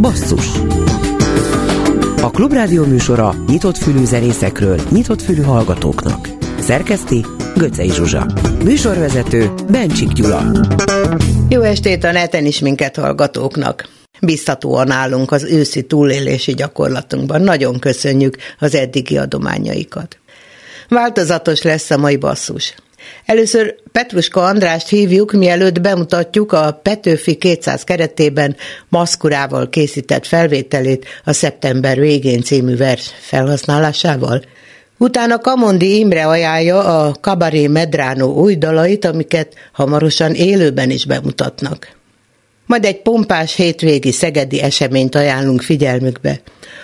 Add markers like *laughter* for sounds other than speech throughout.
Basszus A Klubrádió műsora nyitott fülű zenészekről, nyitott fülű hallgatóknak. Szerkeszti Göcej Zsuzsa. Műsorvezető Bencsik Gyula. Jó estét a neten is minket hallgatóknak. Biztatóan állunk az őszi túlélési gyakorlatunkban. Nagyon köszönjük az eddigi adományaikat. Változatos lesz a mai basszus. Először Petruska Andrást hívjuk, mielőtt bemutatjuk a Petőfi 200 keretében maszkurával készített felvételét a Szeptember végén című vers felhasználásával. Utána Kamondi Imre ajánlja a Kabaré Medránó új dalait, amiket hamarosan élőben is bemutatnak. Majd egy pompás hétvégi szegedi eseményt ajánlunk figyelmükbe.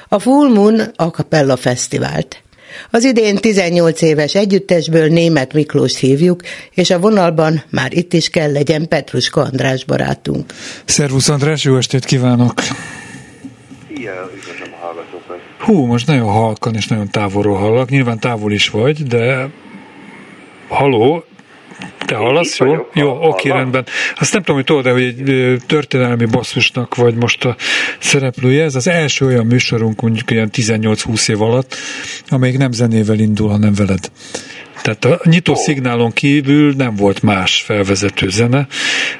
A Full Moon a Capella Fesztivált. Az idén 18 éves együttesből német Miklós hívjuk, és a vonalban már itt is kell legyen Petruska András barátunk. Szervusz András, jó estét kívánok! Szia, üdvözlöm a hallgatókat! Hú, most nagyon halkan és nagyon távolról hallak, nyilván távol is vagy, de haló, te hallasz? Jó? Vagyok, Jó, oké, okay, rendben. Azt nem tudom, hogy tudod, de hogy egy történelmi basszusnak vagy most a szereplője. Ez az első olyan műsorunk mondjuk ilyen 18-20 év alatt, amelyik nem zenével indul, hanem veled. Tehát a nyitó oh. szignálon kívül nem volt más felvezető zene.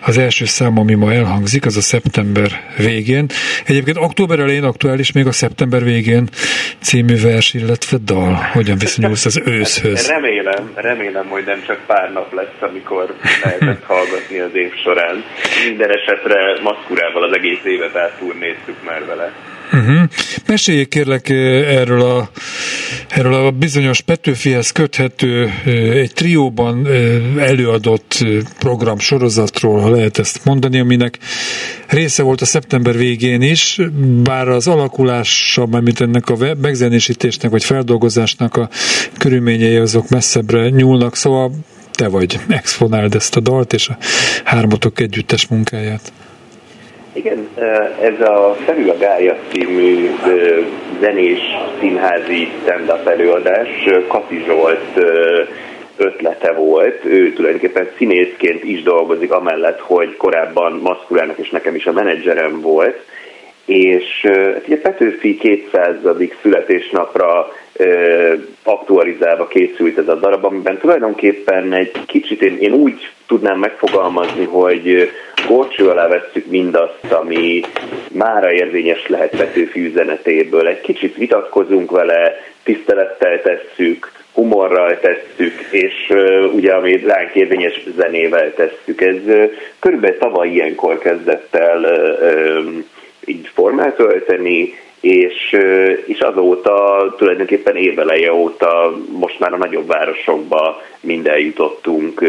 Az első szám, ami ma elhangzik, az a szeptember végén. Egyébként október elején aktuális még a szeptember végén című vers, illetve dal. Hogyan viszonyulsz az őszhöz? *laughs* Remélem, remélem, hogy nem csak pár nap lesz, amikor lehetett hallgatni az év során. Minden esetre maszkurával az egész évet átturnéztük már vele. Uh-huh. Meséljék kérlek erről a, erről a bizonyos Petőfihez köthető egy trióban előadott program sorozatról, ha lehet ezt mondani, aminek része volt a szeptember végén is, bár az alakulása, mint ennek a megzenésítésnek vagy feldolgozásnak a körülményei azok messzebbre nyúlnak, szóval te vagy, exponáld ezt a dalt és a hármatok együttes munkáját. Igen, ez a Felül a Gája című zenés színházi stand-up előadás Kati Zsolt ötlete volt. Ő tulajdonképpen színészként is dolgozik, amellett, hogy korábban Maszkulának és nekem is a menedzserem volt. És hát ugye Petőfi 200. születésnapra aktualizálva készült ez a darab, amiben tulajdonképpen egy kicsit én, én úgy tudnám megfogalmazni, hogy gorcső alá vesszük mindazt, ami mára érvényes lehet Petőfi üzenetéből. Egy kicsit vitatkozunk vele, tisztelettel tesszük, humorral tesszük, és uh, ugye ami ránk érvényes zenével tesszük. Ez uh, körülbelül tavaly ilyenkor kezdett el uh, um, így formát ölteni, és, és azóta tulajdonképpen éveleje óta most már a nagyobb városokba minden jutottunk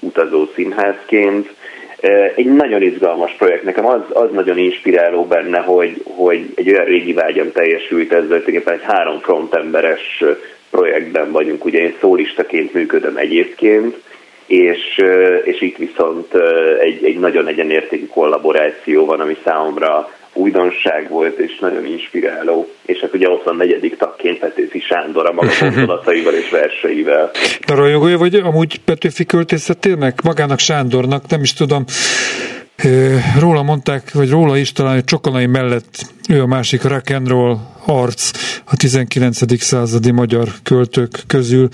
utazó színházként. Egy nagyon izgalmas projekt. Nekem az, az nagyon inspiráló benne, hogy, hogy egy olyan régi vágyam teljesült ezzel, tulajdonképpen egy három frontemberes projektben vagyunk. Ugye én szólistaként működöm egyébként, és, és itt viszont egy, egy nagyon egyenértékű kollaboráció van, ami számomra újdonság volt, és nagyon inspiráló. És hát ugye ott van negyedik tagként Petőfi Sándor a maga *laughs* gondolataival és verseivel. De rajongója vagy amúgy Petőfi költészetél meg? Magának Sándornak, nem is tudom, Róla mondták, vagy róla is talán, hogy Csokonai mellett ő a másik rock and roll arc a 19. századi magyar költők közül.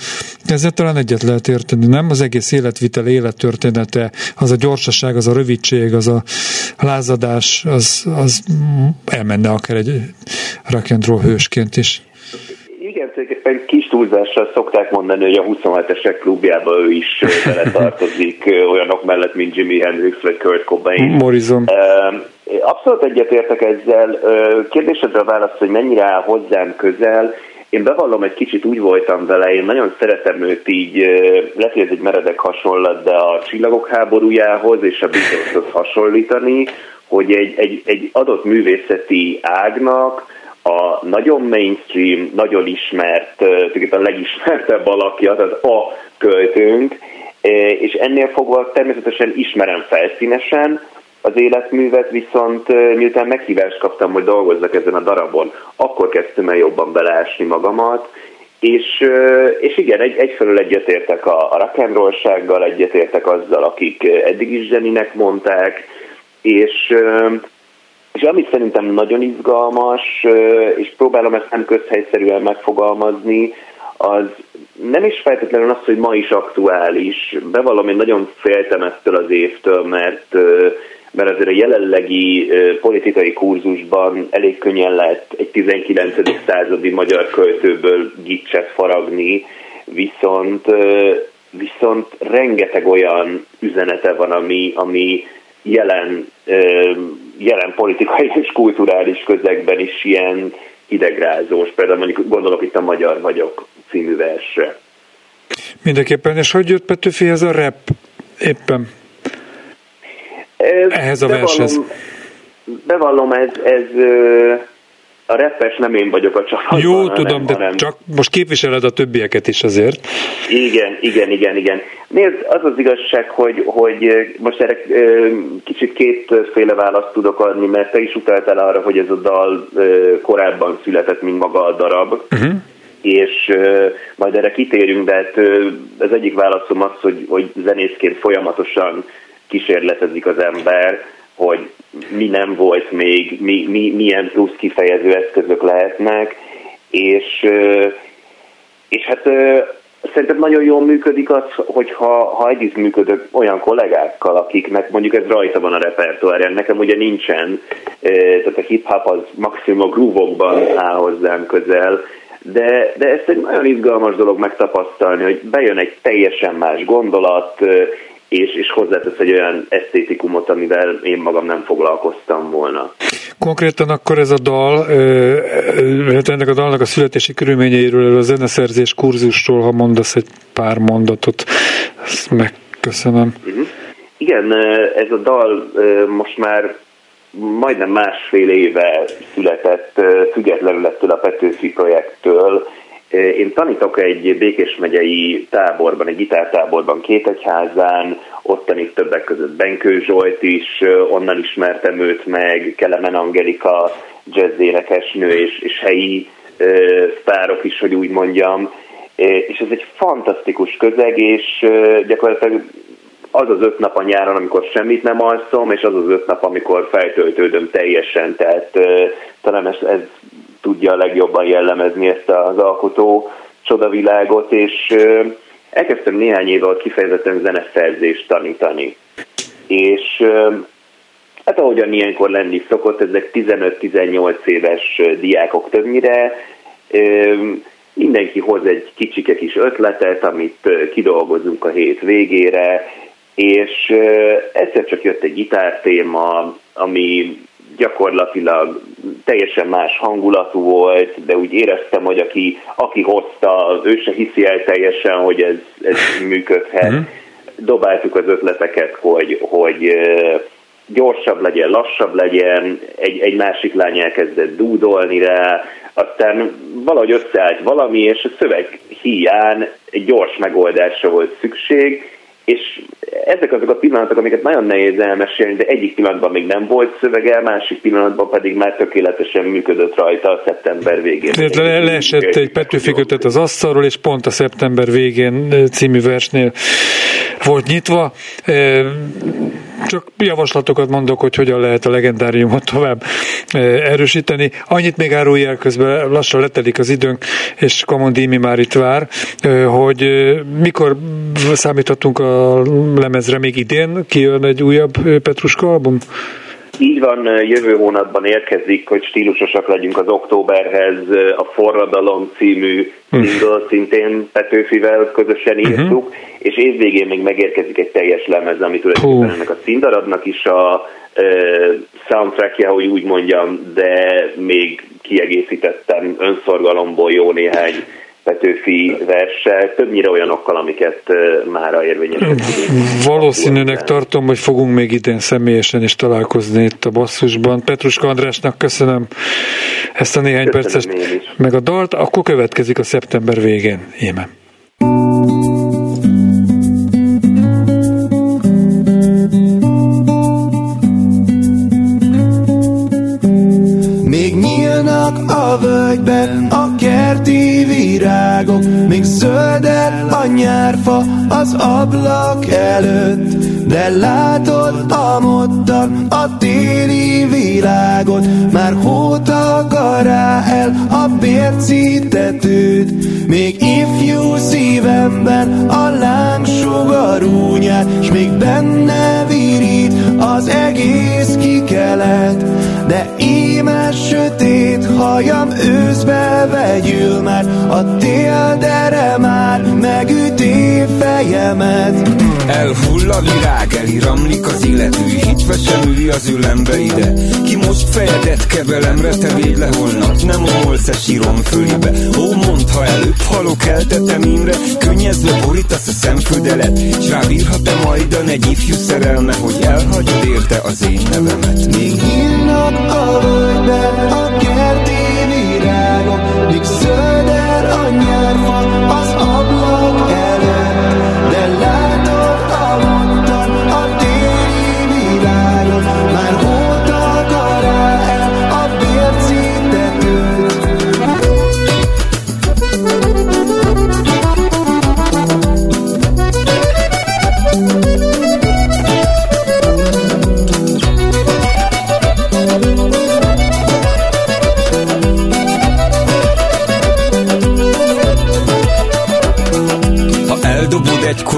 Ezzel talán egyet lehet érteni, nem? Az egész életvitel, élettörténete, az a gyorsaság, az a rövidség, az a lázadás, az, az elmenne akár egy rock and roll hősként is tulajdonképpen kis túlzással szokták mondani, hogy a 27-esek klubjába ő is vele tartozik, olyanok mellett, mint Jimi Hendrix vagy Kurt Cobain. Morrison. Abszolút egyetértek ezzel. Kérdésedre válasz, hogy mennyire áll hozzám közel. Én bevallom, egy kicsit úgy voltam vele, én nagyon szeretem őt így, lehet, hogy ez egy meredek hasonlat, de a csillagok háborújához és a Beatleshoz hasonlítani, hogy egy, egy, egy adott művészeti ágnak a nagyon mainstream, nagyon ismert, tulajdonképpen legismertebb alakja, tehát a költőnk, és ennél fogva természetesen ismerem felszínesen az életművet, viszont miután meghívást kaptam, hogy dolgozzak ezen a darabon, akkor kezdtem el jobban beleásni magamat, és, és igen, egy, egyfelől egyetértek a, a rock'n'rollsággal, egyetértek azzal, akik eddig is zseninek mondták, és és amit szerintem nagyon izgalmas, és próbálom ezt nem közhelyszerűen megfogalmazni, az nem is feltétlenül az, hogy ma is aktuális. Bevallom, én nagyon féltem ettől az évtől, mert mert azért a jelenlegi politikai kurzusban elég könnyen lehet egy 19. századi magyar költőből gicset faragni, viszont, viszont rengeteg olyan üzenete van, ami, ami jelen, jelen politikai és kulturális közegben is ilyen idegrázós. Például mondjuk gondolok itt a Magyar vagyok című versre. Mindenképpen, és hogy jött Petőfi ez a rep éppen? Ehhez a vershez. Bevallom, ez, ez a repes nem én vagyok a csapatban. Jó, hanem, tudom, de hanem... csak most képviseled a többieket is azért. Igen, igen, igen, igen. Nézd, az az igazság, hogy, hogy most erre kicsit kétféle választ tudok adni, mert te is utaltál arra, hogy ez a dal korábban született, mint maga a darab. Uh-huh és majd erre kitérünk, de hát az egyik válaszom az, hogy, hogy zenészként folyamatosan kísérletezik az ember, hogy mi nem volt még, mi, mi, milyen plusz kifejező eszközök lehetnek, és, és hát szerintem nagyon jól működik az, hogyha ha együtt működök olyan kollégákkal, akiknek mondjuk ez rajta van a repertoárján, nekem ugye nincsen, tehát a hip-hop az maximum a groove áll hozzám közel, de, de ezt egy nagyon izgalmas dolog megtapasztalni, hogy bejön egy teljesen más gondolat, és, és hozzátesz egy olyan esztétikumot, amivel én magam nem foglalkoztam volna. Konkrétan akkor ez a dal, ennek a dalnak a születési körülményeiről, a zeneszerzés kurzusról, ha mondasz egy pár mondatot, ezt megköszönöm. Uh-huh. Igen, ez a dal most már majdnem másfél éve született, függetlenül ettől a Petőfi projektől, én tanítok egy Békés megyei táborban, egy gitártáborban Kétegyházán, ott tanít többek között Benkő Zsolt is, onnan ismertem őt meg, Kelemen Angelika, jazzénekesnő és, és helyi sztárok is, hogy úgy mondjam. És ez egy fantasztikus közeg, és gyakorlatilag az az öt nap a nyáron, amikor semmit nem alszom, és az az öt nap, amikor feltöltődöm teljesen, tehát talán ez, ez tudja legjobban jellemezni ezt az alkotó csodavilágot, és elkezdtem néhány év kifejezetten zeneszerzést tanítani. És hát ahogyan ilyenkor lenni szokott, ezek 15-18 éves diákok többnyire, mindenki hoz egy kicsike kis ötletet, amit kidolgozunk a hét végére, és egyszer csak jött egy gitártéma, ami gyakorlatilag teljesen más hangulatú volt, de úgy éreztem, hogy aki, aki hozta, ő se hiszi el teljesen, hogy ez, ez működhet. Mm. Dobáltuk az ötleteket, hogy, hogy gyorsabb legyen, lassabb legyen, egy, egy másik lány elkezdett dúdolni rá, aztán valahogy összeállt valami, és a szöveg hiány egy gyors megoldásra volt szükség, és ezek azok a pillanatok, amiket nagyon nehéz elmesélni, de egyik pillanatban még nem volt szövege, másik pillanatban pedig már tökéletesen működött rajta a szeptember végén. Tehát le, leesett egy Petőfi kötet az asztalról, és pont a szeptember végén című versnél volt nyitva. Csak javaslatokat mondok, hogy hogyan lehet a legendáriumot tovább erősíteni. Annyit még árulj közben lassan letelik az időnk, és Kamon Dimi már itt vár, hogy mikor számíthatunk a lemezre még idén? Kijön egy újabb Petruska album? Így van, jövő hónapban érkezik, hogy stílusosak legyünk az októberhez. A Forradalom című hm. single szintén Petőfivel közösen írtuk, uh-huh. és évvégén még megérkezik egy teljes lemez, ami tulajdonképpen ennek a színdarabnak is a uh, soundtrackja, hogy úgy mondjam, de még kiegészítettem önszorgalomból jó néhány Petőfi verssel, többnyire olyanokkal, amiket már a érvényesek. Valószínűnek tartom, hogy fogunk még idén személyesen is találkozni itt a basszusban. Petruska Andrásnak köszönöm ezt a néhány percet, meg a dalt, akkor következik a szeptember végén. Éme. Még nyílnak a völgyben a kerti virágok, még zöldel a nyárfa az ablak előtt, de látod a mottan a téli világ virágot, már hóta akará el a bércítetőt. Még ifjú szívemben a láng sugarúnyát, s még benne virít az egész kikelet. De íme sötét hajam őszbe vegyül már, a tél dere már megüti fejemet. Elhull a virág, eliramlik az illető Hitve sem üli az ülembe ide. Ki most fejedet kebelemre, te véd le holnap. Nem omolsz-e sírom fölibe. Ó, mondd, ha előbb halok, eltetem imre Könnyezve borítasz a szemföldelet S rábírhat-e majdan egy ifjú szerelme Hogy elhagyod érte az én nevemet. Még nyílnak a völgyben a kerti virágok Míg zöldel a nyárfa az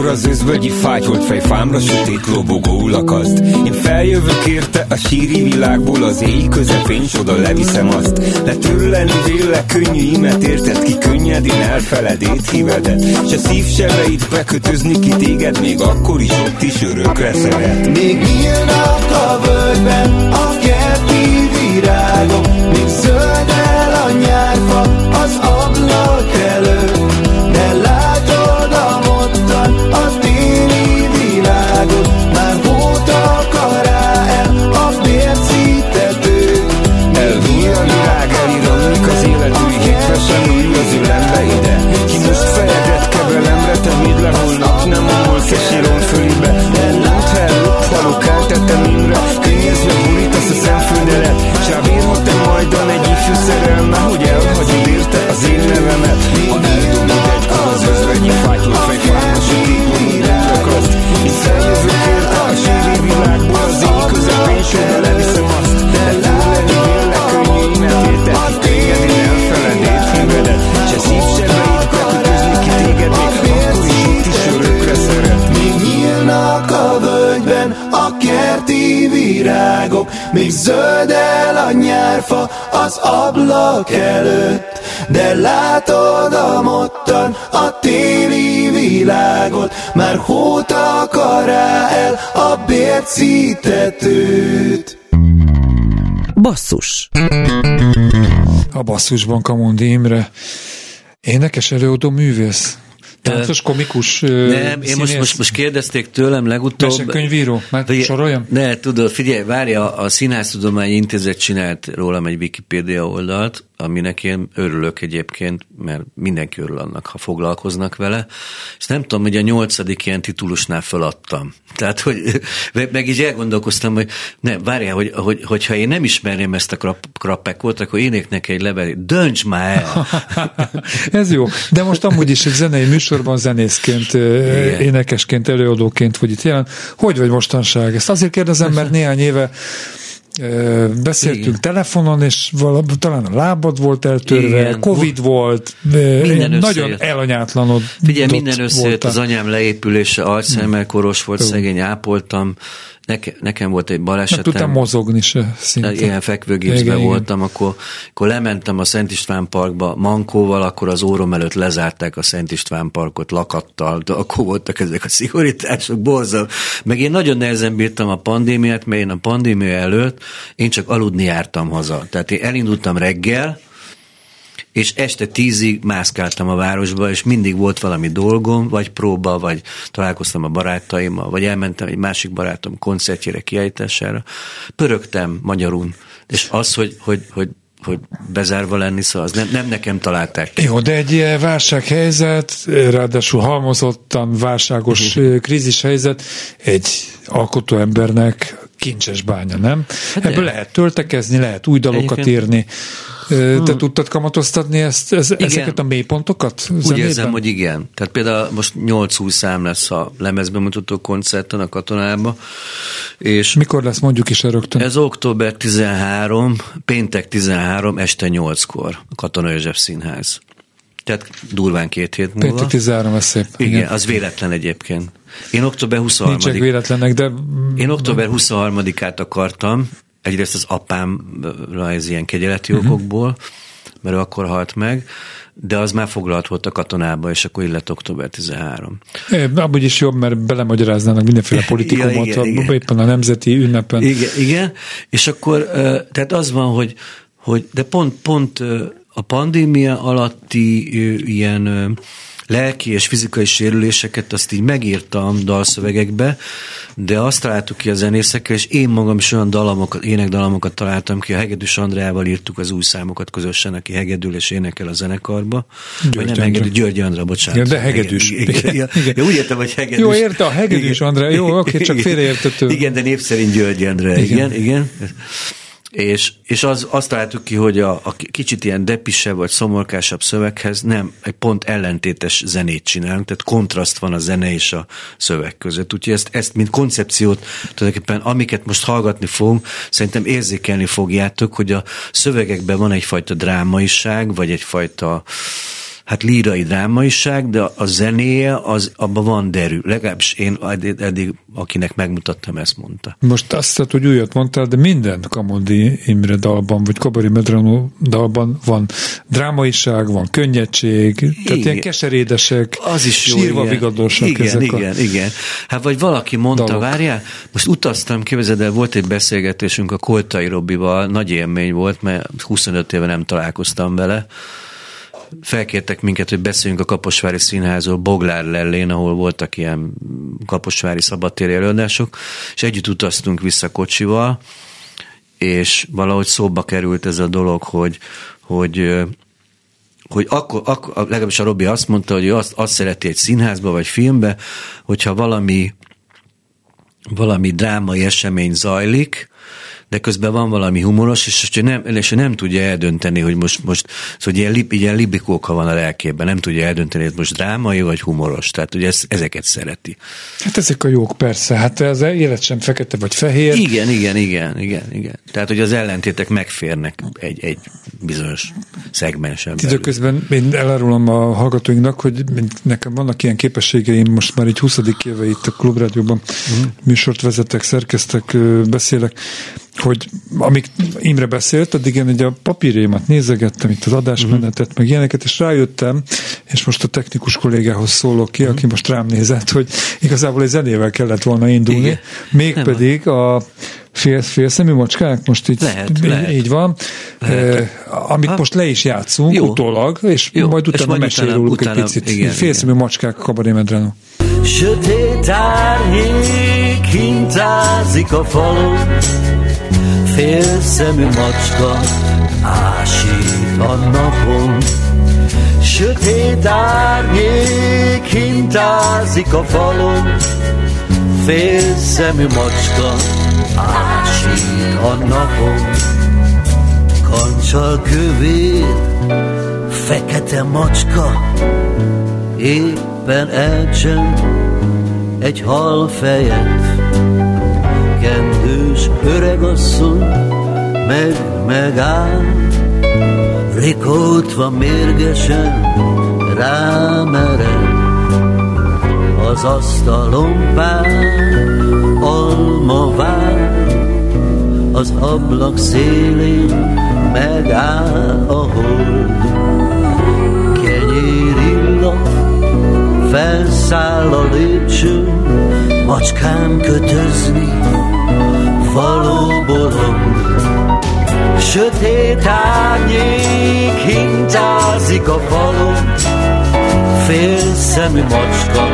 egykor az özvegyi fájtolt fejfámra sötét lobogó lakaszt Én feljövök érte a síri világból az éj közepén, s oda leviszem azt. Letörleni véle könnyű imet érted ki könnyedén elfeledét hívedet. A szívsebeit bekötözni ki téged, még akkor is ott is örökre szeret. Még nyílnak a völgyben a kerti virágok Még zöldel a nyárfa az ablak előtt Basszus A basszusban Kamundi Imre. Énekes előadó művész. Táncos, komikus, Nem, én most, most, most kérdezték tőlem legutóbb. Mesekönyvíró? Már Figyelj, soroljam? Ne, tudod, figyelj, várj, a, a Színháztudományi Intézet csinált rólam egy Wikipédia oldalt, aminek én örülök egyébként, mert mindenki örül annak, ha foglalkoznak vele, és nem tudom, hogy a nyolcadik ilyen titulusnál föladtam. *laughs* Tehát, hogy meg így elgondolkoztam, hogy ne, várjál, hogy, hogy, hogyha én nem ismerném ezt a krap, krapekot, akkor énéknek egy level, dönts már el! *laughs* Ez jó. De most amúgy is egy zenei műsorban zenészként, Igen. énekesként, előadóként vagy itt jelen. Hogy vagy mostanság? Ezt azért kérdezem, mert *laughs* néhány éve beszéltünk Igen. telefonon, és valami, talán a lábad volt eltörve, Igen. Covid volt, minden nagyon összejött. elanyátlanod. Figyelj, minden összejött, az anyám leépülése, Alzheimer koros volt, szegény, ápoltam, Neke, nekem volt egy balesetem. Meg tudtam mozogni se szinte. Ilyen fekvőgépzben voltam, akkor, akkor lementem a Szent István Parkba mankóval, akkor az órom előtt lezárták a Szent István Parkot lakattal, de akkor voltak ezek a szigorítások, borzal. Meg én nagyon nehezen bírtam a pandémiát, mert én a pandémia előtt én csak aludni jártam haza. Tehát én elindultam reggel, és este tízig mászkáltam a városba, és mindig volt valami dolgom, vagy próba, vagy találkoztam a barátaimmal, vagy elmentem egy másik barátom koncertjére, kiállítására. Pörögtem magyarul. És az, hogy, hogy, hogy hogy bezárva lenni, szóval az nem, nem nekem találták ki. Jó, de egy ilyen válsághelyzet, ráadásul halmozottan válságos uh-huh. krízis helyzet, egy alkotó embernek kincses bánya, nem? Hát Ebből lehet töltekezni, lehet új dalokat Egyébként... írni, Te hmm. tudtad kamatoztatni ezt, ez, ezeket a mélypontokat? Zenében? Úgy érzem, hogy igen. Tehát például most 8-20 szám lesz a lemezbemutató koncerten a katonába. És Mikor lesz mondjuk is rögtön? Ez október 13, péntek 13, este 8-kor a Katona József Színház. Tehát durván két hét múlva. Péntek 13, ez szép. Igen, igen, az véletlen egyébként. Én október 23 Nincsek véletlenek, de... Én október 23-át akartam, egyrészt az apámra ez ilyen kegyeleti uh-huh. okokból, mert ő akkor halt meg, de az már foglalt volt a katonába, és akkor illet október 13. É, abban is jobb, mert belemagyaráznának mindenféle politikumot, *laughs* ja, igen, igen. éppen a nemzeti ünnepen. Igen, igen, és akkor, tehát az van, hogy, hogy de pont, pont a pandémia alatti ilyen lelki és fizikai sérüléseket azt így megírtam dalszövegekbe, de azt találtuk ki a zenészekkel, és én magam is olyan dalamokat, énekdalamokat találtam ki, a Hegedűs Andrával írtuk az új számokat közösen, aki hegedül és énekel a zenekarba. György Vagy nem Andra. Hegedű, György Andra, bocsánat. Ja, de Hegedűs. Igen, igen, igen. igen. Ja, úgy értem, hogy Hegedűs. Jó, érte a Hegedűs Andrá, jó, oké, csak félreértető. Igen, de népszerint György Andra, igen, igen. igen. És, és az, azt találtuk ki, hogy a, a kicsit ilyen depisebb vagy szomorkásabb szöveghez nem, egy pont ellentétes zenét csinálunk, tehát kontraszt van a zene és a szöveg között. Úgyhogy ezt, ezt mint koncepciót tulajdonképpen, amiket most hallgatni fogunk, szerintem érzékelni fogjátok, hogy a szövegekben van egyfajta drámaiság, vagy egyfajta hát lírai drámaiság, de a zenéje, az abban van derű. Legalábbis én eddig, akinek megmutattam, ezt mondta. Most azt, hogy újat mondtál, de minden Kamodi Imre dalban, vagy Kabari Medrano dalban van drámaiság, van könnyedség, igen. tehát ilyen keserédesek, az is jó, sírva igen. vigadosak igen, ezek igen, a igen. Hát vagy valaki mondta, dalok. várjál, most utaztam, képzeld el, volt egy beszélgetésünk a Koltai Robival, nagy élmény volt, mert 25 éve nem találkoztam vele, felkértek minket, hogy beszéljünk a Kaposvári Színházról Boglár Lellén, ahol voltak ilyen kaposvári szabadtéri előadások, és együtt utaztunk vissza kocsival, és valahogy szóba került ez a dolog, hogy, hogy hogy akkor, akkor, legalábbis a Robi azt mondta, hogy ő azt, azt szereti egy színházba vagy filmbe, hogyha valami valami drámai esemény zajlik, de közben van valami humoros, és, és, nem, és nem tudja eldönteni, hogy most, most szóval ilyen, lib, ilyen libikóka van a lelkében, nem tudja eldönteni, hogy most drámai vagy humoros, tehát ugye ezt, ezeket szereti. Hát ezek a jók persze, hát az élet sem fekete vagy fehér. Igen, igen, igen, igen, igen. Tehát, hogy az ellentétek megférnek egy, egy bizonyos szegmensen Időközben én elárulom a hallgatóinknak, hogy nekem vannak ilyen képességeim, most már egy 20. éve itt a Klubrádióban uh-huh. műsort vezetek, szerkeztek, beszélek, hogy amíg Imre beszélt, addig én egy a papírémat nézegettem, itt az adásmenetet, uh-huh. meg ilyeneket, és rájöttem, és most a technikus kollégához szólok ki, uh-huh. aki most rám nézett, hogy igazából egy zenével kellett volna indulni, Igen. mégpedig a fél, félszemű macskák, most így, lehet, így, lehet. így van, lehet. Eh, amit ha? most le is játszunk Jó. utólag, és Jó. majd utána és majd mesél utána, róluk utána, egy picit. Igen, félszemű igen. macskák kabarémedrenó. Sötét árnyék hintázik a falon, Félszemű macska ásít a napon, Sötét árnyék hintázik a falon, Félszemű macska ásít a napon. Kancsal kövér, fekete macska, éppen elcsend egy hal fejet, kendős öregasszony meg megáll, rikoltva mérgesen rámered. Az asztalon pár alma vár, az ablak szélén megáll a hold. Kenyér illat felszáll a lépcsőn, macskám kötözni való bolond. Sötét árnyék hintázik a falon, fél szemű macska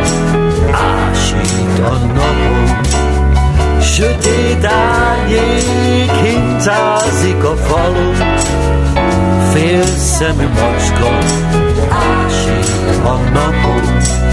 ásít a napon. Sötét árnyék hintázik a falon, fél szemű macska ásít a napon.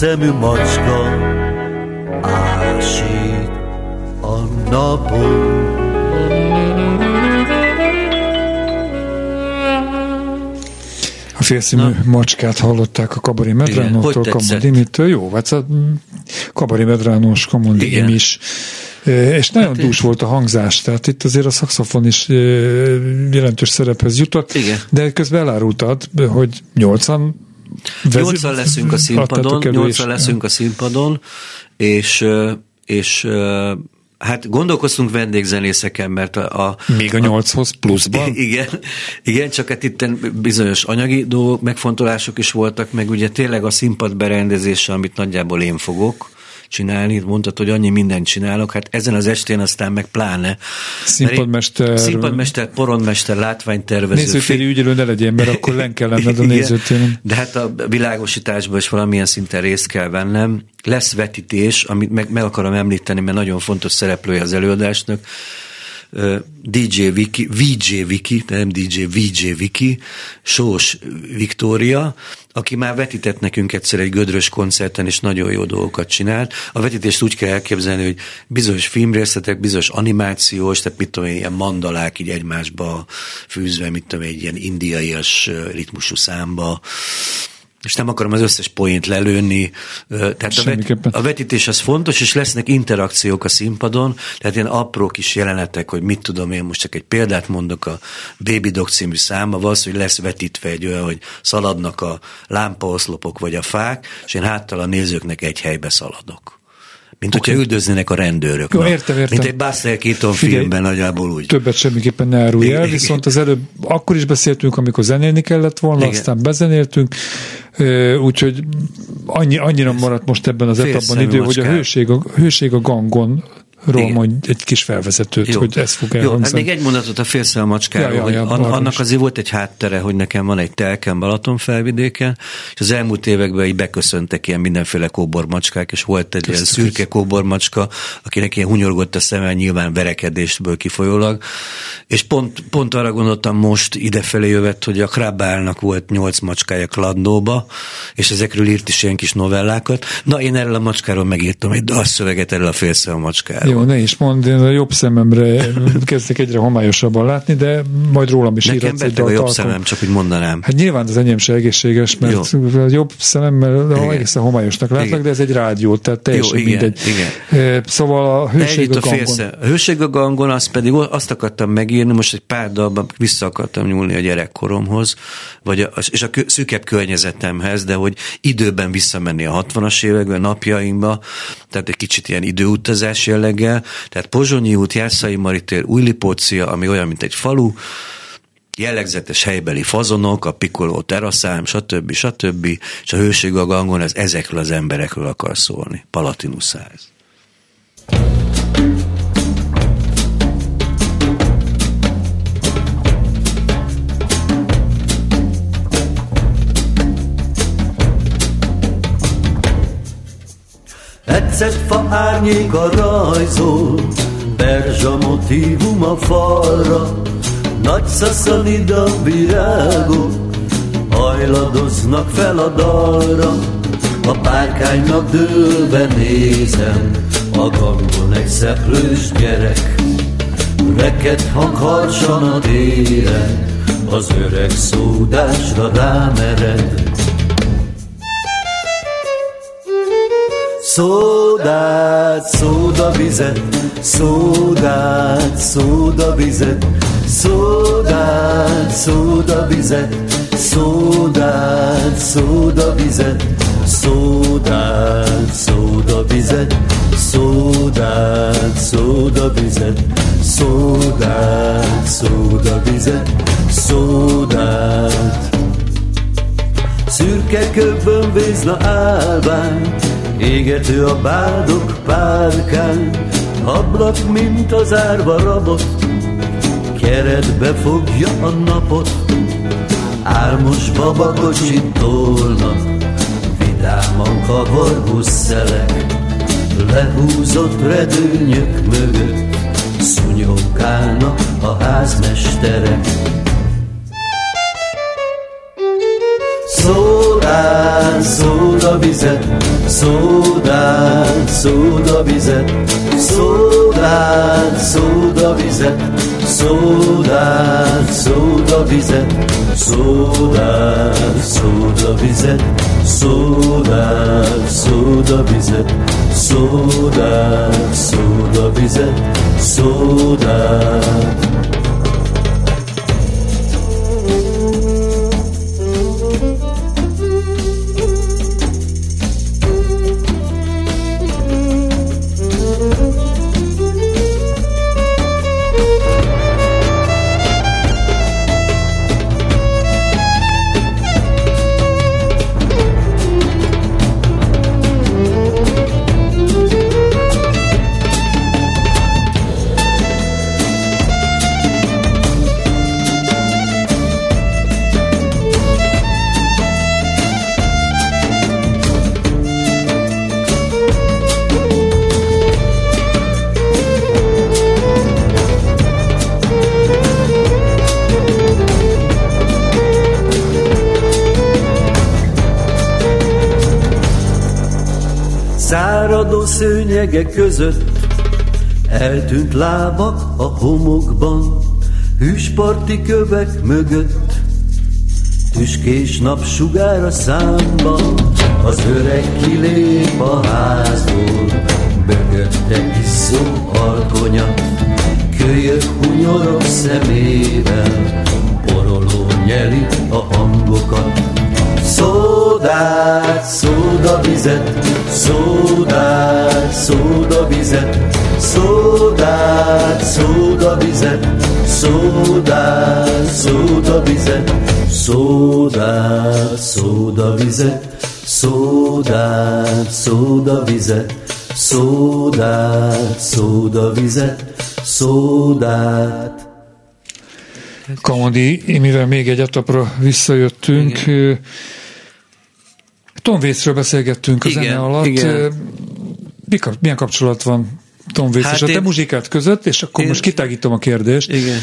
Félszemű macska ásít a napon. A félszínű macskát hallották a Kabari Medránótól, Kamon Dimitől. Jó, hát Kabari Medránós, Kamon Dim is. És nagyon hát dús volt a hangzás, tehát itt azért a szakszofon is jelentős szerephez jutott. Igen. De közben elárultad, hogy 80 Nyolcan leszünk a színpadon, nyolcan leszünk a színpadon, és, és Hát gondolkoztunk vendégzenészeken, mert a... a Még a nyolchoz pluszban? *laughs* Igen, igen, csak hát itt bizonyos anyagi dolgok, megfontolások is voltak, meg ugye tényleg a színpad berendezése, amit nagyjából én fogok, csinálni, mondtad, hogy annyi mindent csinálok, hát ezen az estén aztán meg pláne. Színpadmester. Színpadmester, poronmester, látványtervező. Nézőtéri ügyelő ne legyen, mert akkor len kell lenned a *laughs* nézőtéren. De hát a világosításban is valamilyen szinten részt kell vennem. Lesz vetítés, amit meg, meg akarom említeni, mert nagyon fontos szereplője az előadásnak. DJ Viki, VJ Viki, nem DJ, VJ Viki, Sós Viktória, aki már vetített nekünk egyszer egy gödrös koncerten, és nagyon jó dolgokat csinált. A vetítést úgy kell elképzelni, hogy bizonyos filmrészletek, bizonyos animációs, tehát mit tudom én, ilyen mandalák így egymásba fűzve, mit tudom én, egy ilyen indiaias ritmusú számba, és nem akarom az összes poént lelőni, tehát a, vet, a vetítés az fontos, és lesznek interakciók a színpadon, tehát ilyen apró kis jelenetek, hogy mit tudom én, most csak egy példát mondok, a Baby Dog című száma, az, hogy lesz vetítve egy olyan, hogy szaladnak a lámpaoszlopok vagy a fák, és én háttal a nézőknek egy helybe szaladok. Mint okay. hogyha üldöznének a rendőrök. Jó, értem, értem. Mint egy Buster Keaton filmben nagyjából úgy. Többet semmiképpen ne árulj el, viszont az előbb akkor is beszéltünk, amikor zenélni kellett volna, Igen. aztán bezenéltünk, úgyhogy annyi, annyira maradt most ebben az etapban idő, hogy a hőség a, hőség a gangon ról mondj egy kis felvezetőt, Jó. hogy ez fog elhangzani. Jó, hát még egy mondatot a félszel macskáról, ja, ja, ja, hogy annak azért volt egy háttere, hogy nekem van egy telkem Balaton felvidéken, és az elmúlt években így beköszöntek ilyen mindenféle kóbormacskák, és volt egy ilyen szürke kóbormacska, akinek ilyen hunyorgott a szeme, nyilván verekedésből kifolyólag, és pont, pont arra gondoltam most idefelé jövet, hogy a Krabálnak volt nyolc macskája Kladnóba, és ezekről írt is ilyen kis novellákat. Na, én erről a macskáról megírtam egy dalszöveget erről a félszel macskáról. Jó, ne is mondd, én a jobb szememre kezdek egyre homályosabban látni, de majd rólam is Nekem írhatsz egy a jobb szemem, csak úgy mondanám. Hát nyilván az enyém se egészséges, mert Jó. a jobb szememmel igen. egészen homályosnak látlak, igen. de ez egy rádió, tehát teljesen Jó, igen, mindegy. Igen. Szóval a hőség a, gangon. A hőség a gangon, azt pedig azt akartam megírni, most egy pár dalban vissza akartam nyúlni a gyerekkoromhoz, vagy a, és a szűkebb környezetemhez, de hogy időben visszamenni a 60-as években, napjainkba, tehát egy kicsit ilyen időutazás jelleg jelleggel, tehát Pozsonyi út, Jászai Maritér, Újlipócia, ami olyan, mint egy falu, jellegzetes helybeli fazonok, a pikoló teraszám, stb. stb. És a hőség a gangon, ez ezekről az emberekről akar szólni. Palatinuszáz. fa a rajzol, perzsa motívum a falra, nagy szaszanida virágok, hajladoznak fel a dalra, a párkánynak dőlve nézem, a gangon egy szeplős gyerek, reket hang harsan a téren, az öreg szódásra rámered. Szódát, szóda vizet, szódát, szóda vizet, szódát, szóda vizet, szódát, szóda vizet, szódát, szóda vizet, szódát, szóda vizet, szódát, szóda vizet, szódát, szürke köbben vízna állvány, égető a bádok párkán, ablak, mint az árva rabot, keretbe fogja a napot, álmos babakocsit tolnak, vidáman kavargó szelek, lehúzott redőnyök mögött, szúnyogálnak a házmesterek. Szódán, szóda vizet, szódán, szóda vizet, szódán, szóda vizet, szódán, szóda vizet, szódán, szóda vizet, szódán, szóda vizet, szódán, szóda vizet, szódán. Száradó szőnyegek között Eltűnt lábak a homokban Hűsparti kövek mögött Tüskés napsugár a számban Az öreg kilép a házból Mögötte izzó alkonya Kölyök hunyorok szemével Boroló nyeli a hangokat Szódát, szóda vizet, szódát, szóda vizet, szódát, szóda vizet, szódát, szóda vizet, szódát, szóda vizet, szódát, szóda vizet, szódát, szóda vizet, szódát. Kamadi, mivel még egy etapra visszajöttünk, Igen Tom Waitsről beszélgettünk a igen, zene alatt. Igen. Milyen kapcsolat van Tom Waits hát és a te muzsikát között, és akkor én, most kitágítom a kérdést. Igen.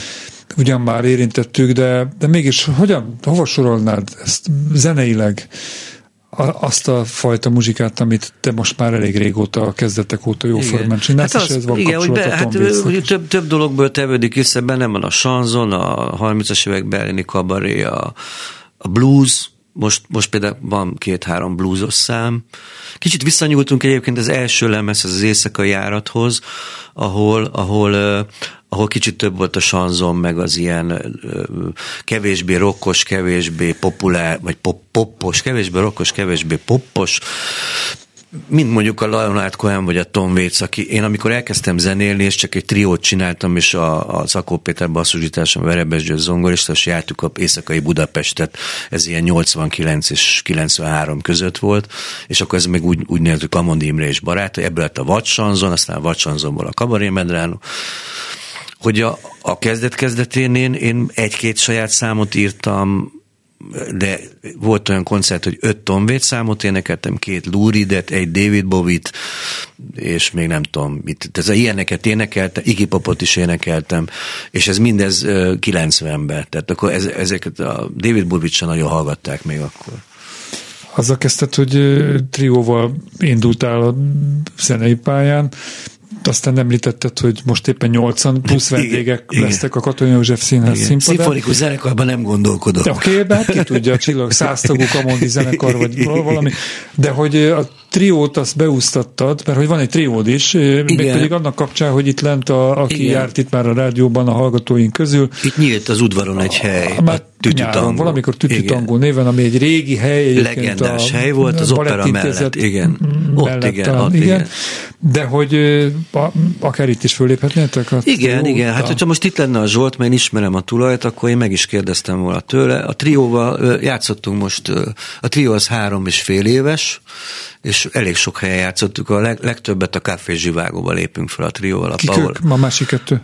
Ugyan már érintettük, de, de mégis hogyan, hova sorolnád ezt zeneileg? azt a fajta muzsikát, amit te most már elég régóta, a kezdetek óta jó formán csinálsz, hát az, és ez van igen, hogy be, hát, ugye több, több dologból tevődik össze, benne van a sanzon, a 30-as évek berlini kabaré, a, a blues, most, most például van két-három bluesos szám. Kicsit visszanyúltunk egyébként az első lemez, az éjszakai járathoz, ahol, ahol, ahol kicsit több volt a sanzon, meg az ilyen kevésbé rokkos, kevésbé populár, vagy pop, poppos, kevésbé rokkos, kevésbé poppos mint mondjuk a Leonard Cohen vagy a Tom Waits, aki én amikor elkezdtem zenélni, és csak egy triót csináltam, és a, a Szakó Péter basszusításom, Verebes Győz zongorista, és jártuk a éjszakai Budapestet, ez ilyen 89 és 93 között volt, és akkor ez még úgy, úgy néztük Kamondi Imre és barátai, ebből lett a Vacsanzon, aztán a Vacsanzonból a Kabaré Medránó, hogy a, a kezdet-kezdetén én, én egy-két saját számot írtam, de volt olyan koncert, hogy öt Tom számot énekeltem, két Lou Reedet, egy David Bovit, és még nem tudom mit. Ez ilyeneket énekeltem, Iggy Popot is énekeltem, és ez mindez 90-ben. Tehát akkor ez, ezeket a David Bovit sem nagyon hallgatták még akkor. Azzal kezdted, hogy trióval indultál a zenei pályán, aztán említetted, hogy most éppen 80 plusz vendégek igen, lesztek igen. a Katonai József Színház színpadán. Szimfonikus zenekarban nem gondolkodok. Oké, okay, hát ki tudja, a csillag száztagú kamondi zenekar, vagy *laughs* valami. De hogy a triót azt beúsztattad, mert hogy van egy triód is, még pedig annak kapcsán, hogy itt lent, a, aki Igen. járt itt már a rádióban a hallgatóink közül. Itt nyílt az udvaron egy hely. Már nyáron, valamikor Tütütangó néven, ami egy régi hely. Legendás a hely volt az opera mellett, igen. Ott igen, a, igen. igen. De hogy a, akár itt is föléphetnétek? A igen, trió? igen. Hát, hogyha most itt lenne a Zsolt, mert én ismerem a tulajt, akkor én meg is kérdeztem volna tőle. A trióval játszottunk most, a trió az három és fél éves, és elég sok helyen játszottuk. A leg, legtöbbet a Café Zsivágóba lépünk fel a trióval. A Kik Paul, ők? A másik kettő?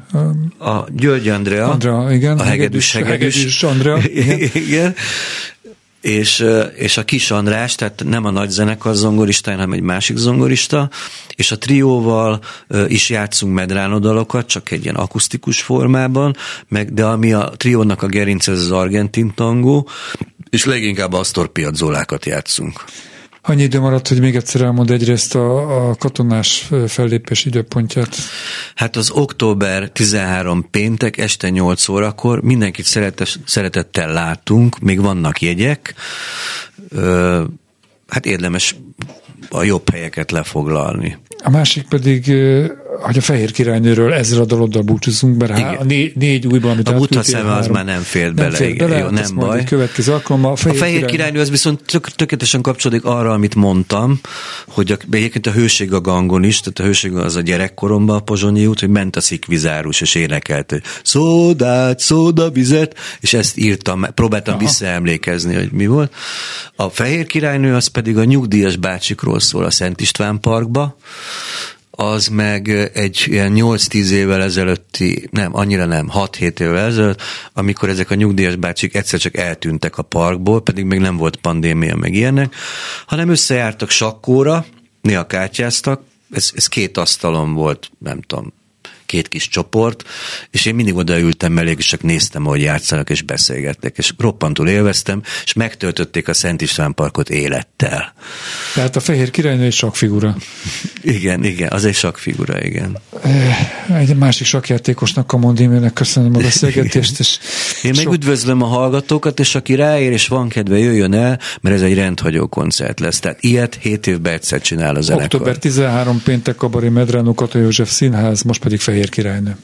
A György Andrea. Andrea, igen. A Hegedűs, Hegedűs. Hegedűs Andrea. *laughs* Igen. igen és, és a Kis András, tehát nem a nagy zenekar zongorista, hanem egy másik zongorista, és a trióval is játszunk medránodalokat, csak egy ilyen akusztikus formában, meg, de ami a triónak a gerinc, ez az argentin tangó, és leginkább Astor Piazzolákat játszunk. Annyi idő maradt, hogy még egyszer elmond egyrészt a, a katonás fellépés időpontját. Hát az október 13 péntek este 8 órakor mindenkit szeretes, szeretettel látunk, még vannak jegyek. Ö, hát érdemes a jobb helyeket lefoglalni. A másik pedig, hogy a Fehér Királynőről ezzel a daloddal búcsúzunk, mert há, négy, négy újban, amit A buta szeme az már nem fér bele. Nem fér bele, jó, nem baj. Következő alkalommal. A Fehér, a Fehér Királynő, Királynő az viszont tök, tökéletesen kapcsolódik arra, amit mondtam, hogy a, egyébként a hőség a gangon is, tehát a hőség az a gyerekkoromban a Pozsonyi út, hogy ment a szikvizárus, és énekelt, hogy szódát, szóda, vizet, és ezt írtam, próbáltam Aha. visszaemlékezni, hogy mi volt. A Fehér Királynő az pedig a nyugdíjas bácsikról szól a Szent István Parkba, az meg egy ilyen 8-10 évvel ezelőtti, nem, annyira nem, 6-7 évvel ezelőtt, amikor ezek a nyugdíjas bácsik egyszer csak eltűntek a parkból, pedig még nem volt pandémia meg ilyenek, hanem összejártak sakkóra, néha kártyáztak, ez, ez két asztalon volt, nem tudom, két kis csoport, és én mindig odaültem mellé, és csak néztem, hogy játszanak és beszélgettek, és roppantul élveztem, és megtöltötték a Szent István Parkot élettel. Tehát a Fehér Királynő egy figura. *laughs* Igen, igen, az egy figura, igen. Eh, egy másik sakjátékosnak, a Mondémőnek köszönöm a beszélgetést. És én meg üdvözlöm a hallgatókat, és aki ráér, és van kedve, jöjjön el, mert ez egy rendhagyó koncert lesz. Tehát ilyet hét évben egyszer csinál a zenekar. Október 13 péntek Kabari Medrano Kata József Színház, most pedig Fehér királynő.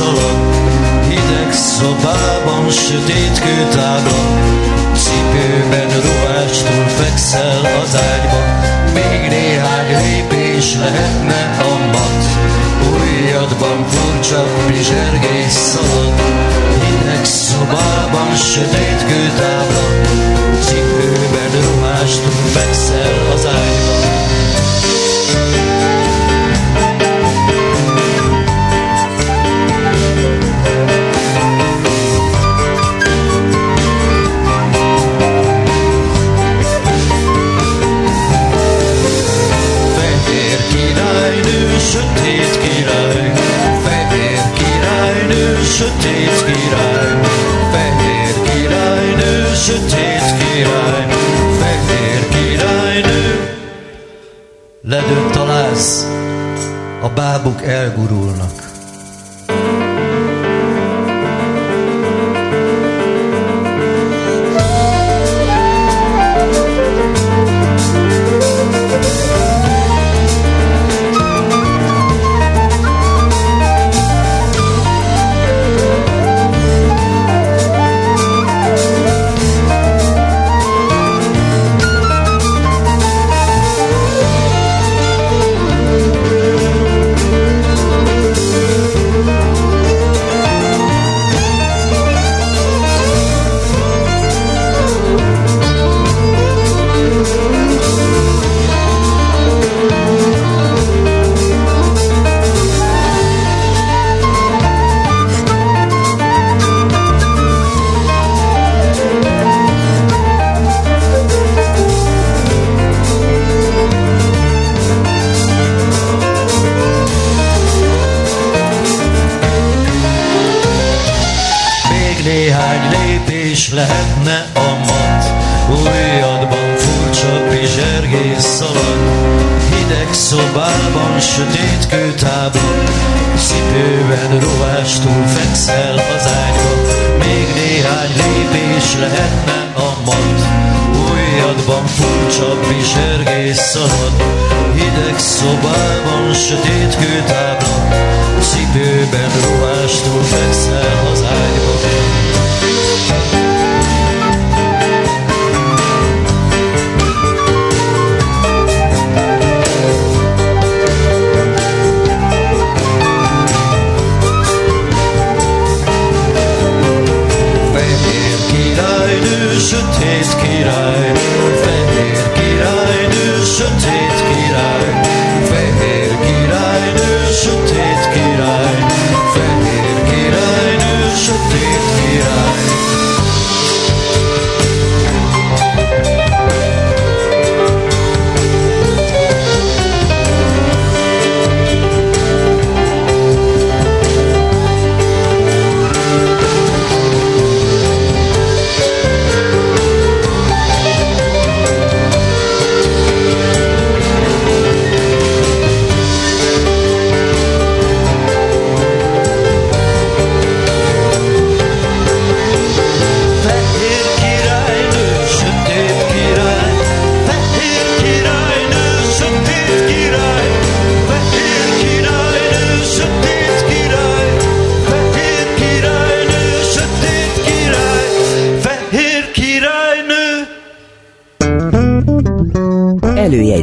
szaladt, hideg szobában sötétkő tágra, cipőben ruhástól fekszel az ágyba, még néhány lépés lehetne a mat, ujjadban furcsa pizsergés szaladt, hideg szobában sötétkő tábla, cipőben ruhástól fekszel bábuk elgurulnak.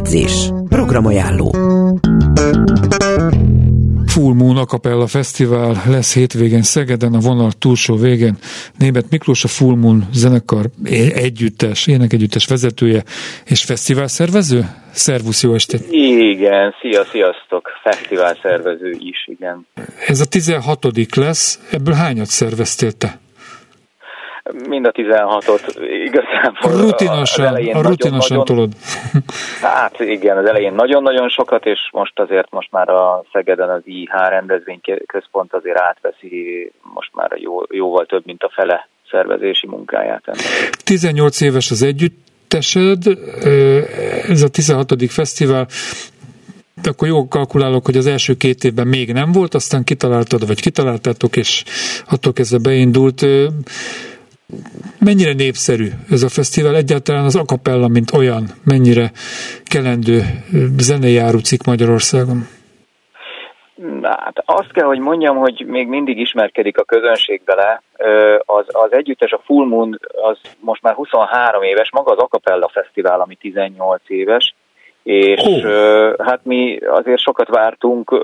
Előjegyzés. Programajánló. Full Moon Acapella Fesztivál lesz hétvégén Szegeden, a vonal túlsó végén. Német Miklós, a Full Moon zenekar együttes, énekegyüttes vezetője és fesztivál szervező. Szervusz, jó estét! Igen, szia, sziasztok! Fesztivál szervező is, igen. Ez a 16 lesz, ebből hányat szerveztél te? Mind a 16-ot igazából. az Rutinosan, elején a rutinosan nagyon- tolod. *laughs* Hát igen, az elején nagyon-nagyon sokat, és most azért most már a Szegeden az IH rendezvényközpont azért átveszi most már jó, jóval több, mint a fele szervezési munkáját. ennek. 18 éves az együttesed, ez a 16. fesztivál, de akkor jól kalkulálok, hogy az első két évben még nem volt, aztán kitaláltad, vagy kitaláltátok, és attól kezdve beindult. Mennyire népszerű ez a fesztivál? Egyáltalán az akapella, mint olyan, mennyire kelendő zenei árucik Magyarországon? Hát azt kell, hogy mondjam, hogy még mindig ismerkedik a közönség vele. Az, az együttes, a Full Moon, az most már 23 éves, maga az Acapella Fesztivál, ami 18 éves, és ö, hát mi azért sokat vártunk,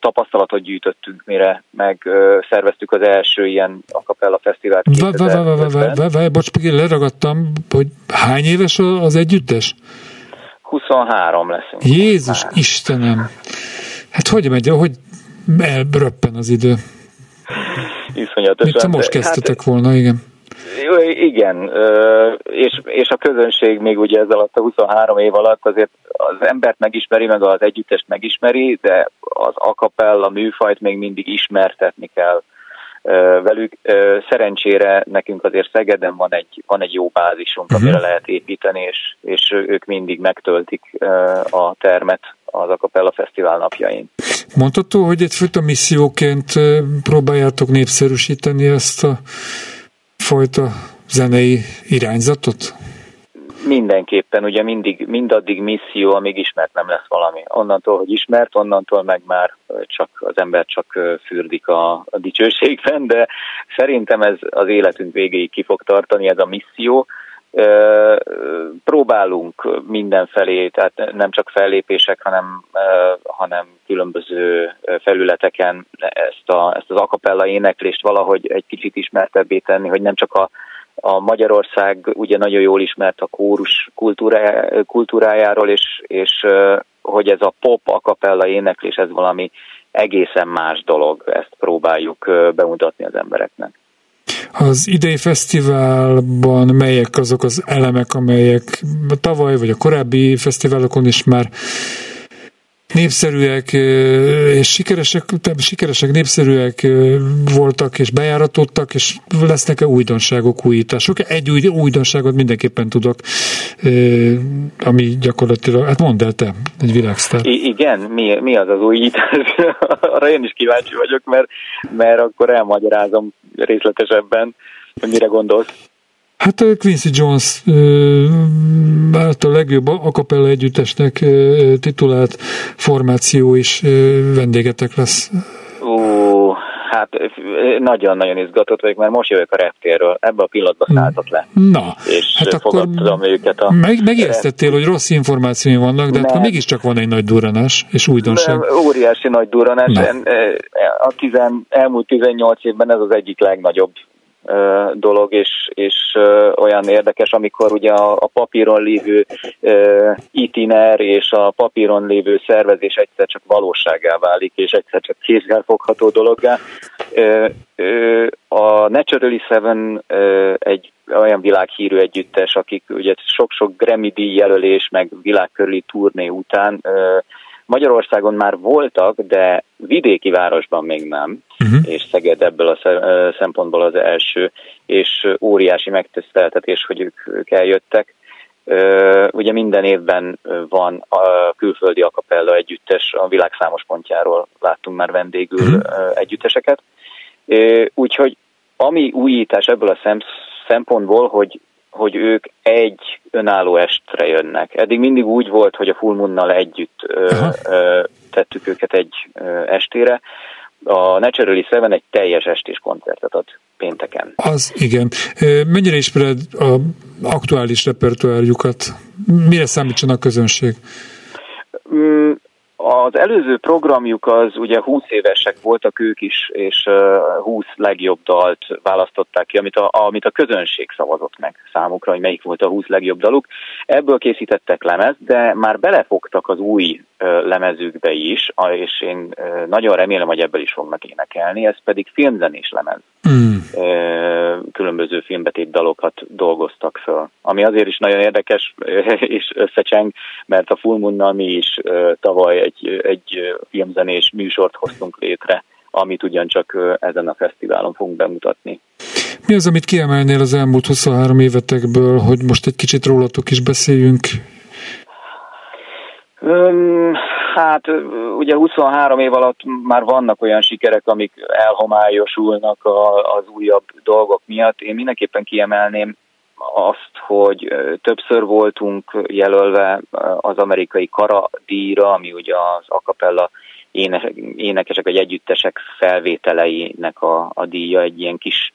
tapasztalatot gyűjtöttünk, mire meg szerveztük az első ilyen Acapella Fesztivált Vá- vá- vá- vá- vá- 2005-ben. vá- vá- Bocs, leragadtam, hogy hány éves az együttes? 23 leszünk. Jézus Már. Istenem! Hát hogy megy, hogy elröppen az idő? Iszonyatosan. Mit most de- kezdtetek volna, igen. Igen, és, és a közönség még ugye ez alatt a 23 év alatt azért az embert megismeri, meg az együttest megismeri, de az akapella műfajt még mindig ismertetni kell velük. Szerencsére nekünk azért Szegeden van egy, van egy jó bázisunk, Mhm. amire lehet építeni, és, és ők mindig megtöltik a termet az Akapella Fesztivál napjain. Mondható, hogy egyfajta misszióként próbáljátok népszerűsíteni ezt a fajta zenei irányzatot? Mindenképpen, ugye mindig, mindaddig misszió, amíg ismert nem lesz valami. Onnantól, hogy ismert, onnantól meg már csak az ember csak fürdik a, a dicsőségben, de szerintem ez az életünk végéig ki fog tartani, ez a misszió. Próbálunk mindenfelé, tehát nem csak fellépések, hanem, hanem különböző felületeken ezt, a, ezt az akapella éneklést valahogy egy kicsit ismertebbé tenni, hogy nem csak a a Magyarország ugye nagyon jól ismert a kórus kultúrájá, kultúrájáról, és, és hogy ez a pop akapella éneklés, ez valami egészen más dolog, ezt próbáljuk bemutatni az embereknek. Az idei fesztiválban melyek azok az elemek, amelyek tavaly vagy a korábbi fesztiválokon is már népszerűek és sikeresek, sikeresek, népszerűek voltak és bejáratottak, és lesznek-e újdonságok, újítások? Egy új, újdonságot mindenképpen tudok, ami gyakorlatilag, hát mondd el te, egy világsztár. I- igen, mi, mi az az újítás? *laughs* Arra én is kíváncsi vagyok, mert, mert akkor elmagyarázom részletesebben, hogy mire gondolsz. Hát a Quincy Jones a legjobb akapella együttesnek titulált formáció is vendégetek lesz. Hát nagyon-nagyon izgatott vagyok, mert most jövök a reptérről, ebbe a pillanatban hmm. szálltak le. Na, és hát akkor őket a... Meg, megértettél, hogy rossz információi vannak, de hát mégiscsak van egy nagy duranás és újdonság. Nem, óriási nagy duranás. A tizen, elmúlt 18 évben ez az egyik legnagyobb dolog, és, és olyan érdekes, amikor ugye a, a papíron lévő itiner és a papíron lévő szervezés egyszer csak valóságá válik, és egyszer csak kézzel fogható dologgá. A Naturally Seven egy olyan világhírű együttes, akik ugye sok-sok Grammy díj jelölés, meg világkörüli turné után Magyarországon már voltak, de vidéki városban még nem, uh-huh. és Szeged ebből a szempontból az első, és óriási megtiszteltetés, hogy ők, ők eljöttek. Ugye minden évben van a külföldi akapella együttes, a világ számos pontjáról láttunk már vendégül uh-huh. együtteseket. Úgyhogy ami újítás ebből a szempontból, hogy hogy ők egy önálló estre jönnek. Eddig mindig úgy volt, hogy a Full Moon-nal együtt ö, ö, tettük őket egy ö, estére. A Naturally Seven egy teljes estés koncertet ad pénteken. Az igen. Mennyire ismered a aktuális repertoárjukat? Mire számítson a közönség? Az előző programjuk az ugye 20 évesek voltak ők is, és 20 legjobb dalt választották ki, amit a, amit a közönség szavazott meg számukra, hogy melyik volt a 20 legjobb daluk. Ebből készítettek lemez, de már belefogtak az új lemezükbe is, és én nagyon remélem, hogy ebből is fognak énekelni, ez pedig filmzenés lemez. Mm. Különböző filmbetét dalokat dolgoztak föl, ami azért is nagyon érdekes és összecseng, mert a Full Moon-nal mi is tavaly egy, egy filmzenés műsort hoztunk létre, amit ugyancsak ezen a fesztiválon fogunk bemutatni. Mi az, amit kiemelnél az elmúlt 23 évetekből, hogy most egy kicsit rólatok is beszéljünk? Um, hát ugye 23 év alatt már vannak olyan sikerek, amik elhomályosulnak a, az újabb dolgok miatt. Én mindenképpen kiemelném azt, hogy többször voltunk jelölve az amerikai Kara díjra, ami ugye az akapella énekesek vagy együttesek felvételeinek a, a díja, egy ilyen kis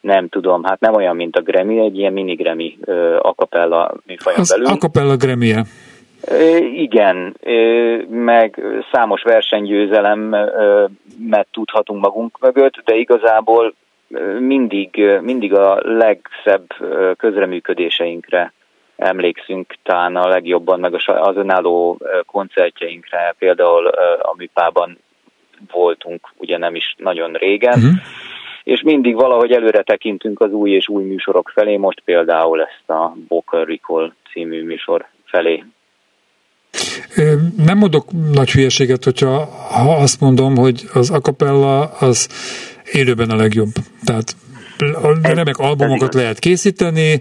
nem tudom, hát nem olyan, mint a Grammy, egy ilyen mini Grammy akapella műfajon belül. Akapella grammy -e. Igen, meg számos versenygyőzelemet tudhatunk magunk mögött, de igazából mindig, mindig a legszebb közreműködéseinkre emlékszünk talán a legjobban, meg az önálló koncertjeinkre, például a műpában voltunk ugye nem is nagyon régen, uh-huh. és mindig valahogy előre tekintünk az új és új műsorok felé, most például ezt a Boca Recall című műsor felé nem mondok nagy hülyeséget, hogyha ha azt mondom, hogy az acapella az élőben a legjobb. Tehát remek albumokat lehet készíteni,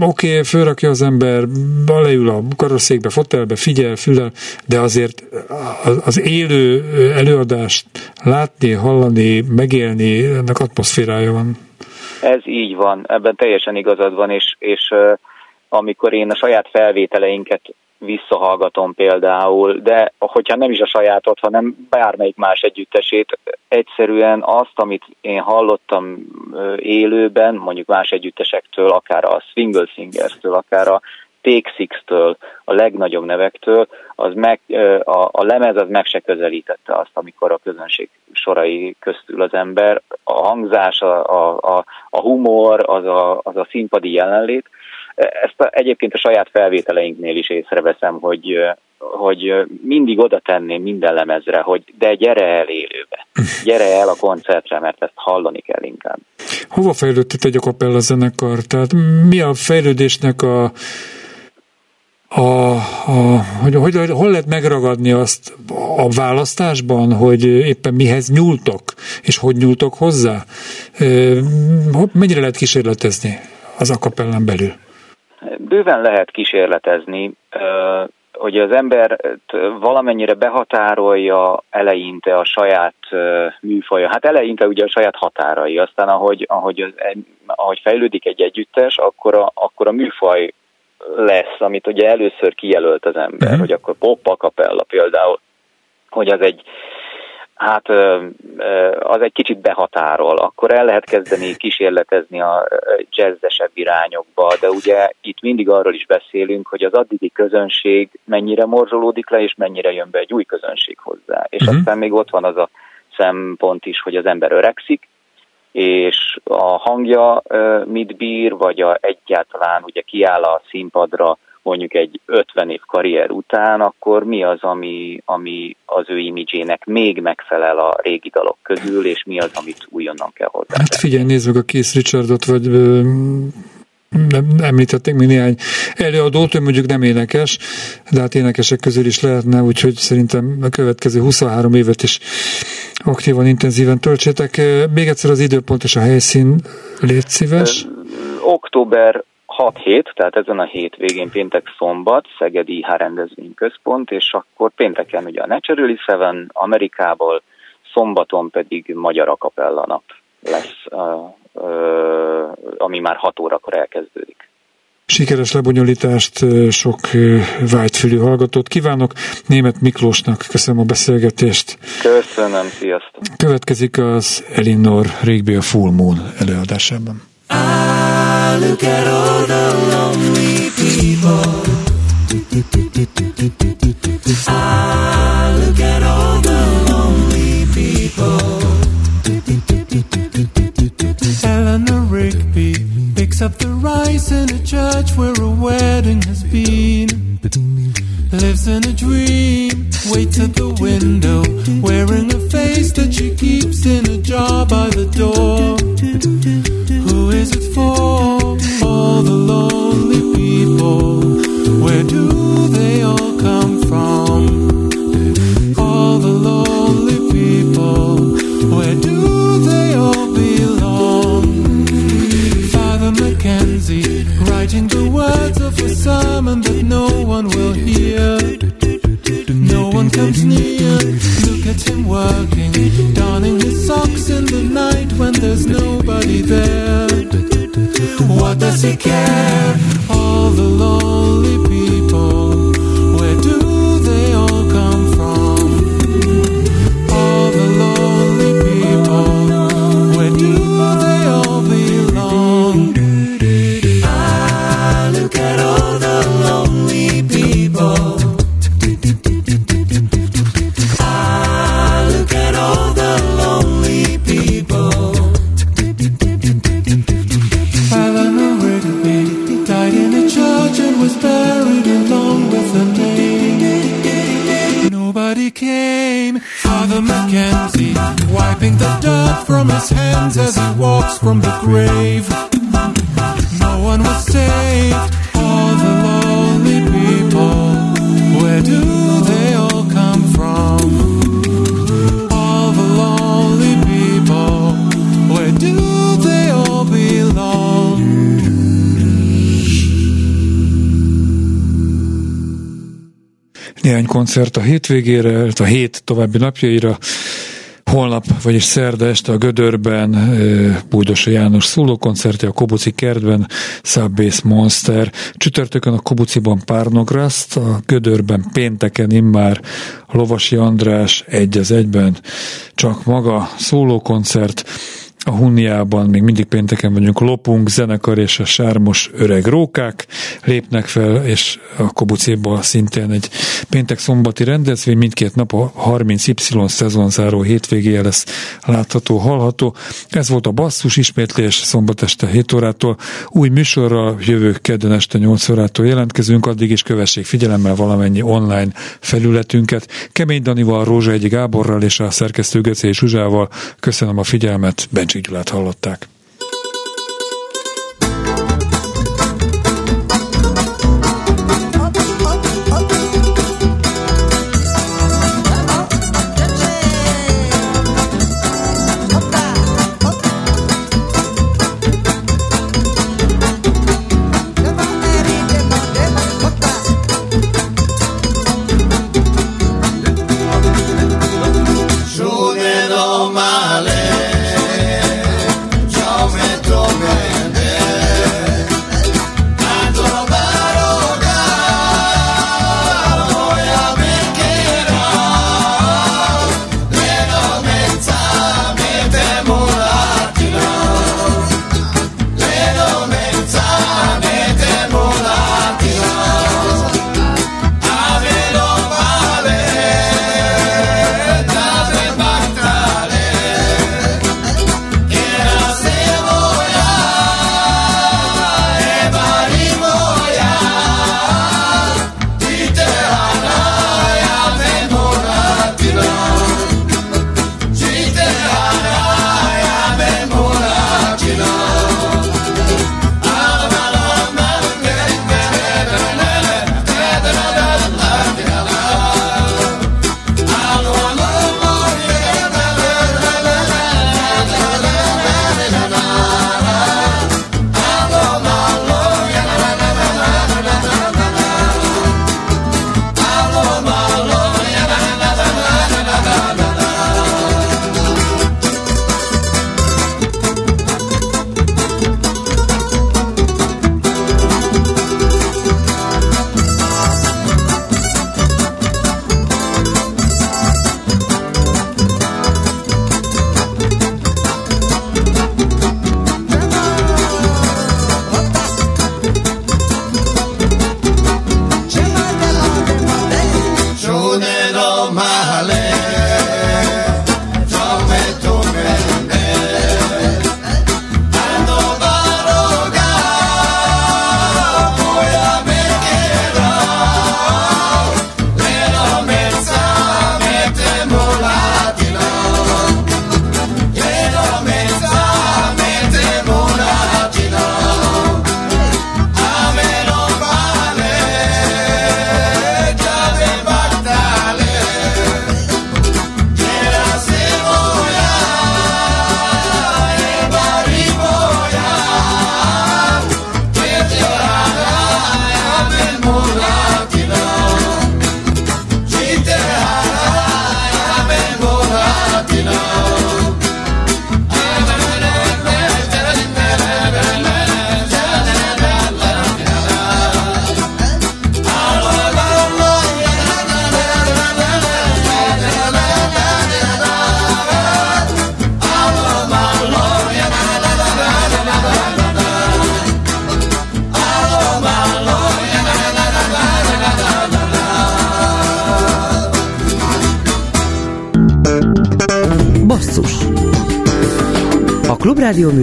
oké, okay, fölrakja az ember, leül a karosszékbe, fotelbe, figyel, fülel, de azért az élő előadást látni, hallani, megélni, ennek atmoszférája van. Ez így van, ebben teljesen igazad van, és, és amikor én a saját felvételeinket visszahallgatom például, de hogyha nem is a sajátot, hanem bármelyik más együttesét, egyszerűen azt, amit én hallottam élőben, mondjuk más együttesektől, akár a Swingle Singers-től, akár a Take Six-től, a legnagyobb nevektől, az meg, a, a lemez az meg se közelítette azt, amikor a közönség sorai köztül az ember. A hangzás, a, a, a humor, az a, az a színpadi jelenlét, ezt a, egyébként a saját felvételeinknél is észreveszem, hogy, hogy mindig oda tenném minden lemezre, hogy de gyere el élőbe, gyere el a koncertre, mert ezt hallani kell inkább. Hova fejlődött egy a zenekar? Tehát mi a fejlődésnek a a, a, hogy, hogy, hol lehet megragadni azt a választásban, hogy éppen mihez nyúltok, és hogy nyúltok hozzá? Mennyire lehet kísérletezni az akapellán belül? Bőven lehet kísérletezni, hogy az ember valamennyire behatárolja eleinte a saját műfaja. Hát eleinte ugye a saját határai, aztán ahogy, ahogy, ahogy fejlődik egy együttes, akkor a, akkor a műfaj lesz, amit ugye először kijelölt az ember, uh-huh. hogy akkor pop a kapella például, hogy az egy hát az egy kicsit behatárol, akkor el lehet kezdeni kísérletezni a jazzesebb irányokba, de ugye itt mindig arról is beszélünk, hogy az addigi közönség mennyire morzsolódik le, és mennyire jön be egy új közönség hozzá. És uh-huh. aztán még ott van az a szempont is, hogy az ember öregszik, és a hangja mit bír, vagy a egyáltalán ugye kiáll a színpadra mondjuk egy 50 év karrier után, akkor mi az, ami, ami az ő imidzsének még megfelel a régi dalok közül, és mi az, amit újonnan kell hozzá. Hát figyelj, meg a Keith Richardot, vagy nem, említették még néhány előadót, ő mondjuk nem énekes, de hát énekesek közül is lehetne, úgyhogy szerintem a következő 23 évet is aktívan, intenzíven töltsétek. Még egyszer az időpont és a helyszín, légy szíves. Október 6-7, tehát ezen a hétvégén péntek szombat, Szegedi IH rendezvényközpont, és akkor pénteken ugye a Naturally Seven Amerikából, szombaton pedig Magyar Akapella nap lesz, ami már 6 órakor elkezdődik. Sikeres lebonyolítást, sok vágyfülű hallgatót kívánok. Német Miklósnak köszönöm a beszélgetést. Köszönöm, sziasztok. Következik az Elinor Rigby a Full Moon előadásában. I look at all the lonely people. I look at all the lonely people. Eleanor Rigby picks up the rice in a church where a wedding has been. Lives in a dream, waits at the window, wearing a face that she keeps in a jar by the door. Is it for? All the lonely people. Where do they all come from? All the lonely people. Where do they all belong? Father Mackenzie, writing the words of a sermon that no one will hear. No one comes near. Look at him working, donning his socks in the night when there's nobody there. Does he care? All the lonely from his hands as he walks from the grave. No one was saved. All the lonely people. Where do they all come from? All the lonely people. Where do they all belong? Néhány koncert a hétvégére, a hét további napjaira. Holnap, vagyis szerda este a Gödörben Bújdosa János szólókoncertje, a Kobuci kertben Subbase Monster, csütörtökön a Kobuciban Párnograszt, a Gödörben pénteken immár Lovasi András egy az egyben, csak maga szólókoncert, a Hunniában még mindig pénteken vagyunk, Lopunk, zenekar és a sármos öreg rókák lépnek fel, és a Kobucéban szintén egy péntek-szombati rendezvény, mindkét nap a 30Y szezonzáró hétvégéje lesz látható, hallható. Ez volt a basszus ismétlés szombat este 7 órától. Új műsorral jövő kedden este 8 órától jelentkezünk, addig is kövessék figyelemmel valamennyi online felületünket. Kemény Danival, Rózsa Egyi Gáborral és a szerkesztő Göcé Zsuzsával köszönöm a figyelmet, Bencsik Gyulát hallották.